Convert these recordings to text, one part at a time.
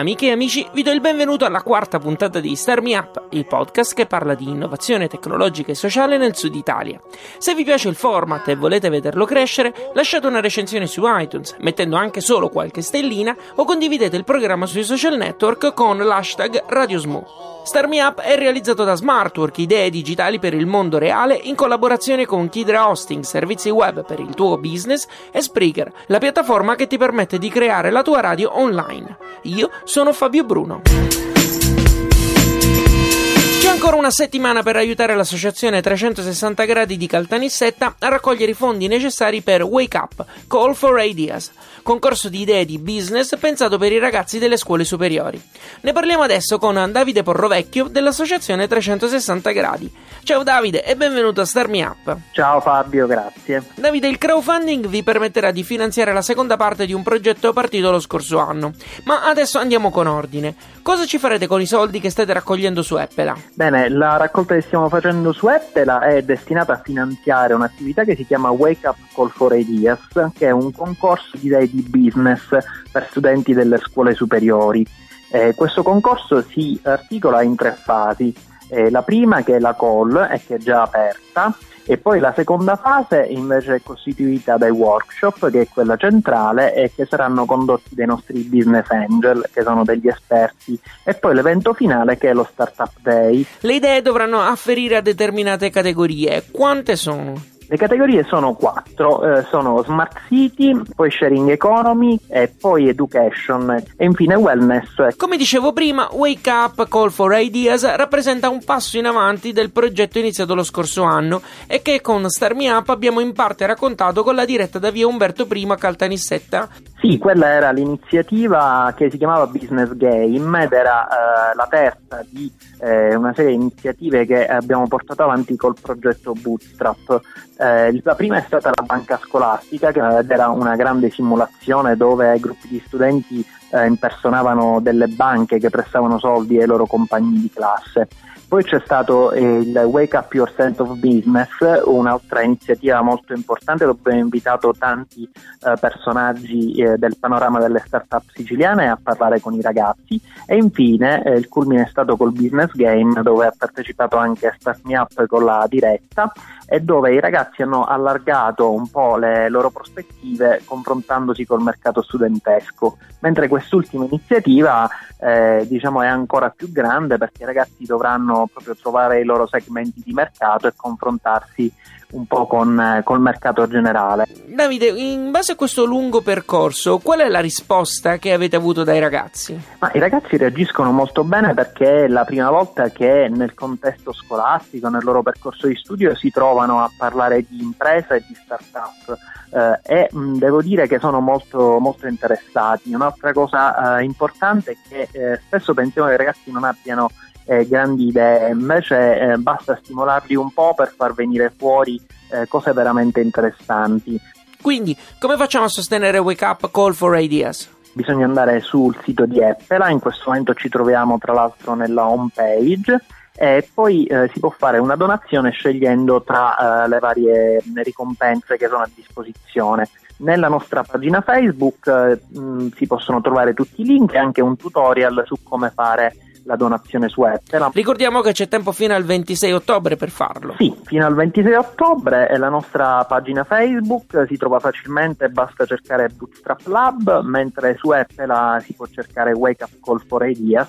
Amiche e amici, vi do il benvenuto alla quarta puntata di Star Me Up, il podcast che parla di innovazione tecnologica e sociale nel sud Italia. Se vi piace il format e volete vederlo crescere, lasciate una recensione su iTunes, mettendo anche solo qualche stellina o condividete il programma sui social network con l'hashtag RadioSmo. Star Me Up è realizzato da Smartwork, idee digitali per il mondo reale in collaborazione con Kidra Hosting, servizi web per il tuo business e Spreaker, la piattaforma che ti permette di creare la tua radio online. Io sono Fabio Bruno. C'è ancora una settimana per aiutare l'associazione 360 gradi di Caltanissetta a raccogliere i fondi necessari per Wake Up, Call for Ideas, concorso di idee di business pensato per i ragazzi delle scuole superiori. Ne parliamo adesso con Davide Porrovecchio dell'associazione 360 gradi. Ciao Davide e benvenuto a Star Me Up. Ciao Fabio, grazie. Davide, il crowdfunding vi permetterà di finanziare la seconda parte di un progetto partito lo scorso anno. Ma adesso andiamo con ordine. Cosa ci farete con i soldi che state raccogliendo su Appela? Bene, la raccolta che stiamo facendo su Ettela è destinata a finanziare un'attività che si chiama Wake Up Call for Ideas, che è un concorso di idee di business per studenti delle scuole superiori. Eh, questo concorso si articola in tre fasi. Eh, la prima, che è la call, e che è già aperta, e poi la seconda fase invece è costituita dai workshop, che è quella centrale, e che saranno condotti dai nostri business angel, che sono degli esperti, e poi l'evento finale che è lo Startup Day. Le idee dovranno afferire a determinate categorie. Quante sono? Le categorie sono quattro, eh, sono Smart City, poi Sharing Economy, e poi Education e infine Wellness. Come dicevo prima, Wake Up Call for Ideas rappresenta un passo in avanti del progetto iniziato lo scorso anno e che con Star Me Up abbiamo in parte raccontato con la diretta da via Umberto I a Caltanissetta. Sì, quella era l'iniziativa che si chiamava Business Game ed era eh, la terza di eh, una serie di iniziative che abbiamo portato avanti col progetto Bootstrap. Eh, la prima è stata la banca scolastica, che era una grande simulazione dove gruppi di studenti eh, impersonavano delle banche che prestavano soldi ai loro compagni di classe. Poi c'è stato il Wake Up Your Sense of Business, un'altra iniziativa molto importante dove abbiamo invitato tanti eh, personaggi eh, del panorama delle start-up siciliane a parlare con i ragazzi. E infine eh, il culmine è stato col Business Game dove ha partecipato anche Start Me Up con la diretta e dove i ragazzi hanno allargato un po' le loro prospettive confrontandosi col mercato studentesco, mentre quest'ultima iniziativa eh, diciamo è ancora più grande perché i ragazzi dovranno proprio trovare i loro segmenti di mercato e confrontarsi un po' con eh, col mercato generale. Davide, in base a questo lungo percorso, qual è la risposta che avete avuto dai ragazzi? Ma i ragazzi reagiscono molto bene perché è la prima volta che nel contesto scolastico, nel loro percorso di studio, si trovano a parlare di impresa e di start-up. Eh, e mh, devo dire che sono molto, molto interessati. Un'altra cosa eh, importante è che eh, spesso pensiamo che i ragazzi non abbiano eh, grandi idee, invece eh, basta stimolarli un po' per far venire fuori eh, cose veramente interessanti. Quindi, come facciamo a sostenere Wake Up Call for Ideas? Bisogna andare sul sito di Appela, in questo momento ci troviamo tra l'altro nella home page e poi eh, si può fare una donazione scegliendo tra eh, le varie ricompense che sono a disposizione. Nella nostra pagina Facebook eh, mh, si possono trovare tutti i link e anche un tutorial su come fare la donazione su Ettela. Ricordiamo che c'è tempo fino al 26 ottobre per farlo. Sì, fino al 26 ottobre è la nostra pagina Facebook, si trova facilmente, basta cercare Bootstrap Lab, mentre su Ettela si può cercare Wake Up Call for Ideas.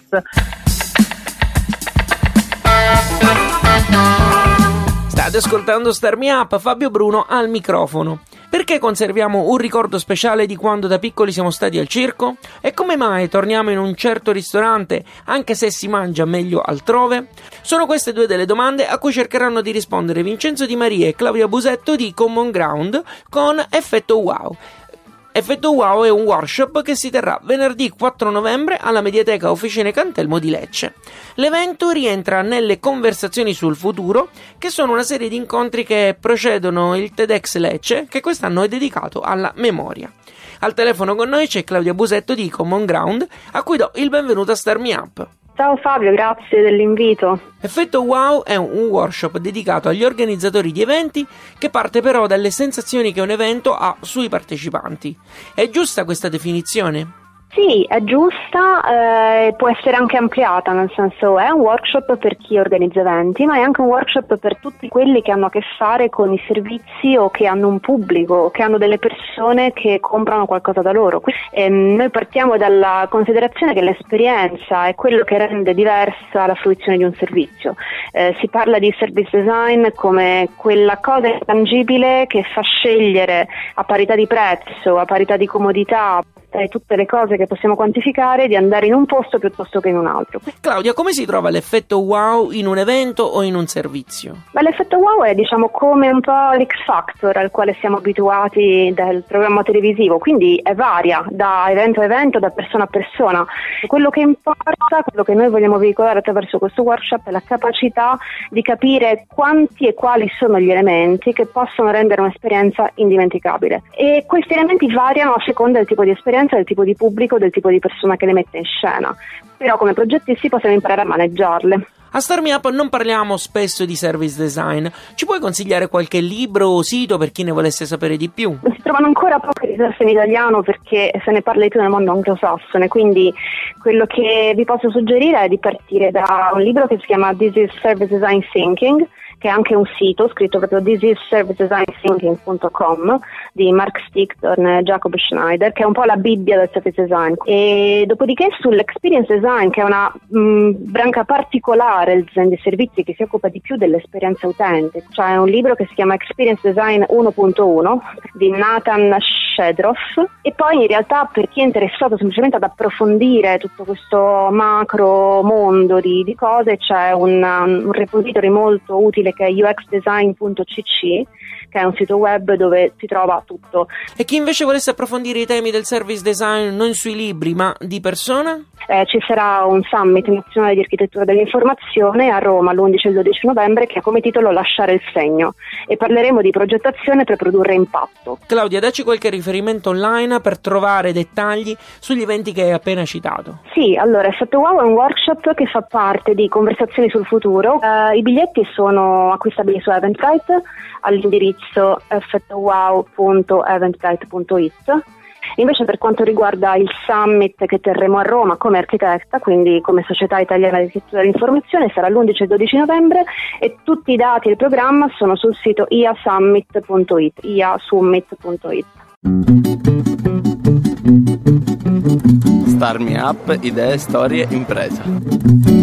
State ascoltando Star Me Up, Fabio Bruno al microfono. Perché conserviamo un ricordo speciale di quando da piccoli siamo stati al circo? E come mai torniamo in un certo ristorante anche se si mangia meglio altrove? Sono queste due delle domande a cui cercheranno di rispondere Vincenzo Di Maria e Claudia Busetto di Common Ground con effetto wow. Effetto Wow è un workshop che si terrà venerdì 4 novembre alla Mediateca Officine Cantelmo di Lecce. L'evento rientra nelle conversazioni sul futuro, che sono una serie di incontri che precedono il TEDx Lecce, che quest'anno è dedicato alla memoria. Al telefono con noi c'è Claudia Busetto di Common Ground, a cui do il benvenuto a Star Me Up. Ciao Fabio, grazie dell'invito. Effetto Wow è un workshop dedicato agli organizzatori di eventi che parte però dalle sensazioni che un evento ha sui partecipanti. È giusta questa definizione? Sì, è giusta, eh, può essere anche ampliata, nel senso è un workshop per chi organizza eventi, ma è anche un workshop per tutti quelli che hanno a che fare con i servizi o che hanno un pubblico, che hanno delle persone che comprano qualcosa da loro. E ehm, noi partiamo dalla considerazione che l'esperienza è quello che rende diversa la fruizione di un servizio. Eh, si parla di service design come quella cosa intangibile che fa scegliere a parità di prezzo, a parità di comodità, e tutte le cose che possiamo quantificare di andare in un posto piuttosto che in un altro. Claudia, come si trova l'effetto wow in un evento o in un servizio? Beh, l'effetto wow è diciamo come un po' l'X Factor al quale siamo abituati dal programma televisivo, quindi è varia da evento a evento, da persona a persona. Quello che importa, quello che noi vogliamo veicolare attraverso questo workshop è la capacità di capire quanti e quali sono gli elementi che possono rendere un'esperienza indimenticabile. E questi elementi variano a seconda del tipo di esperienza differenza del tipo di pubblico, del tipo di persona che le mette in scena, però come progettisti possiamo imparare a maneggiarle. A Star Me Up non parliamo spesso di service design. Ci puoi consigliare qualche libro o sito per chi ne volesse sapere di più? Si trovano ancora poche risorse in italiano perché se ne parla di più nel mondo anglosassone, quindi quello che vi posso suggerire è di partire da un libro che si chiama This is Service Design Thinking che è anche un sito scritto proprio thisisservicedesignThinking.com di Mark Stickton e Jacob Schneider, che è un po' la Bibbia del service design. E dopodiché sull'experience design, che è una mh, mm, branca particolare del design dei servizi che si occupa di più dell'esperienza utente, cioè un libro che si chiama Experience Design 1.1 di Nathan Shedroff e poi in realtà per chi è interessato semplicemente ad approfondire tutto questo macro mondo di, di cose c'è un, un repository molto utile che è uxdesign.cc che è un sito web dove si trova tutto. E chi invece volesse approfondire i temi del service design non sui libri ma di persona? Eh, ci sarà un summit nazionale di architettura dell'informazione a Roma l'11 e il 12 novembre che ha come titolo Lasciare il segno e parleremo di progettazione per produrre impatto. Claudia, dacci qualche riferimento online per trovare dettagli sugli eventi che hai appena citato. Sì, allora Effetto Wow è un workshop che fa parte di Conversazioni sul futuro. Uh, I biglietti sono acquistabili su Eventbrite all'indirizzo effettowow.eventbrite.it. Invece per quanto riguarda il summit che terremo a Roma come architetta, quindi come Società Italiana di Architettura dell'Informazione, sarà l'11 e 12 novembre e tutti i dati e il programma sono sul sito iasummit.it, iasummit.it. Star Me Up, idee, storie, impresa.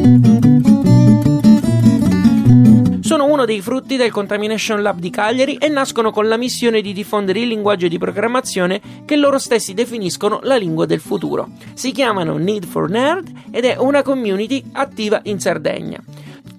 Sono uno dei frutti del Contamination Lab di Cagliari e nascono con la missione di diffondere il linguaggio di programmazione che loro stessi definiscono la lingua del futuro. Si chiamano Need for Nerd ed è una community attiva in Sardegna.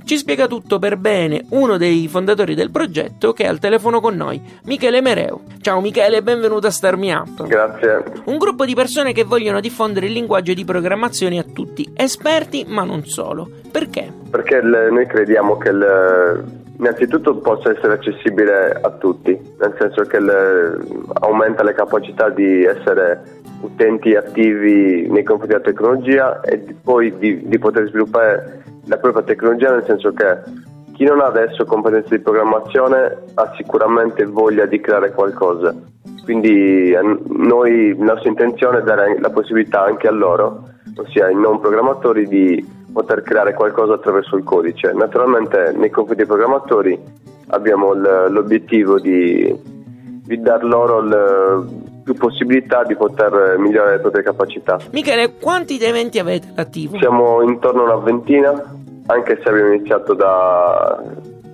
Ci spiega tutto per bene uno dei fondatori del progetto che è al telefono con noi, Michele Mereu. Ciao Michele, benvenuto a Star Me Up. Grazie. Un gruppo di persone che vogliono diffondere il linguaggio di programmazione a tutti, esperti ma non solo. Perché? Perché il, noi crediamo che il, innanzitutto possa essere accessibile a tutti, nel senso che il, aumenta le capacità di essere utenti attivi nei confronti della tecnologia e poi di, di poter sviluppare la propria tecnologia nel senso che chi non ha adesso competenze di programmazione ha sicuramente voglia di creare qualcosa. Quindi noi, la nostra intenzione è dare la possibilità anche a loro, ossia ai non programmatori, di poter creare qualcosa attraverso il codice. Naturalmente nei confronti dei programmatori abbiamo l'obiettivo di, di dar loro il, più possibilità di poter migliorare le proprie capacità. Michele, quanti eventi avete attivi? Siamo intorno a una ventina anche se abbiamo iniziato da,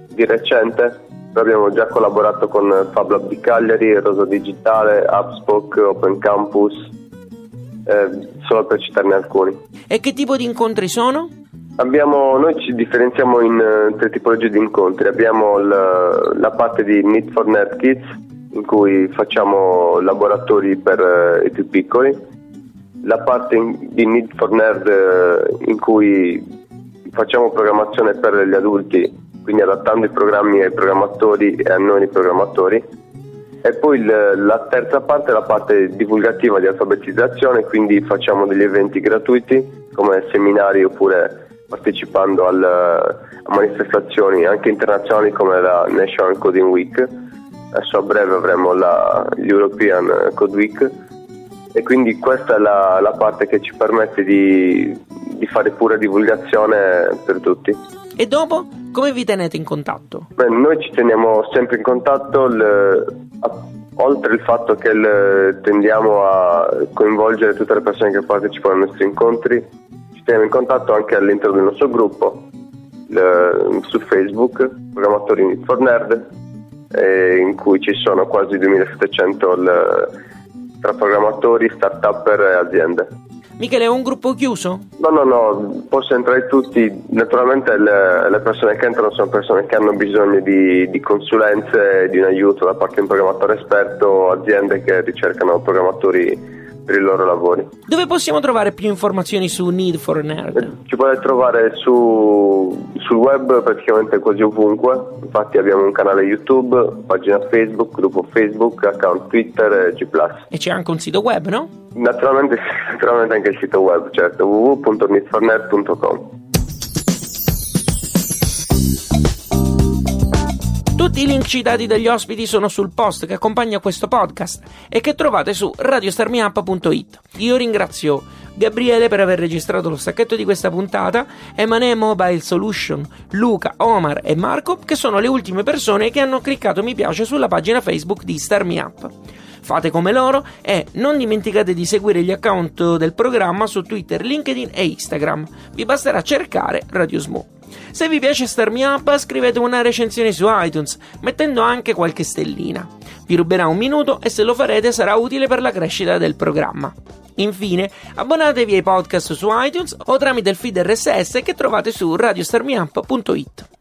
di recente, abbiamo già collaborato con Fab Lab di Cagliari, Rosa Digitale, Upspoke, Open Campus, eh, solo per citarne alcuni. E che tipo di incontri sono? Abbiamo, noi ci differenziamo in uh, tre tipologie di incontri. Abbiamo l, la parte di Meet for Nerd Kids, in cui facciamo laboratori per eh, i più piccoli, la parte in, di Need for Nerd eh, in cui facciamo programmazione per gli adulti, quindi adattando i programmi ai programmatori e a noi i programmatori. E poi il, la terza parte è la parte divulgativa di alfabetizzazione, quindi facciamo degli eventi gratuiti come seminari oppure partecipando al, a manifestazioni anche internazionali come la National Coding Week. Adesso a breve avremo la, l'European Code Week e quindi questa è la, la parte che ci permette di, di, fare pure divulgazione per tutti. E dopo come vi tenete in contatto? Beh, noi ci teniamo sempre in contatto, il, a, oltre il fatto che il, tendiamo a coinvolgere tutte le persone che partecipano ai nostri incontri, ci teniamo in contatto anche all'interno del nostro gruppo il, su Facebook, Programmatori for Nerd, in cui ci sono quasi 2700 il, tra programmatori, start-up e aziende. Michele, è un gruppo chiuso? No, no, no, possono entrare tutti. Naturalmente le, le, persone che entrano sono persone che hanno bisogno di, di consulenze, di un aiuto da parte di un programmatore esperto, aziende che ricercano programmatori per i loro lavori. Dove possiamo trovare più informazioni su Need for Nerd? Eh, ci potete trovare su, sul web praticamente quasi ovunque, infatti abbiamo un canale YouTube, pagina Facebook, gruppo Facebook, account Twitter e G+. E c'è anche un sito web, no? Naturalmente, naturalmente anche il sito web, certo, www.needfornerd.com. Tutti i link citati dagli ospiti sono sul post che accompagna questo podcast e che trovate su radiostarmiup.it. Io ringrazio Gabriele per aver registrato lo stacchetto di questa puntata, Emané Mobile Solution, Luca, Omar e Marco, che sono le ultime persone che hanno cliccato mi piace sulla pagina Facebook di StarMeUp. Fate come loro e non dimenticate di seguire gli account del programma su Twitter, LinkedIn e Instagram. Vi basterà cercare Radio Smo. Se vi piace Starmi Up, scrivete una recensione su iTunes, mettendo anche qualche stellina. Vi ruberà un minuto e se lo farete sarà utile per la crescita del programma. Infine, abbonatevi ai podcast su iTunes o tramite il feed RSS che trovate su radiostarmiup.it.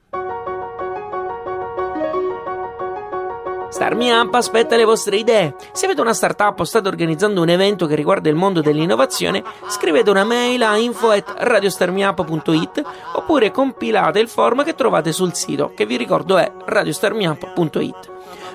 Starmi Up aspetta le vostre idee. Se avete una startup o state organizzando un evento che riguarda il mondo dell'innovazione, scrivete una mail a info@radiostarmiup.it oppure compilate il form che trovate sul sito, che vi ricordo è radiostarmiup.it.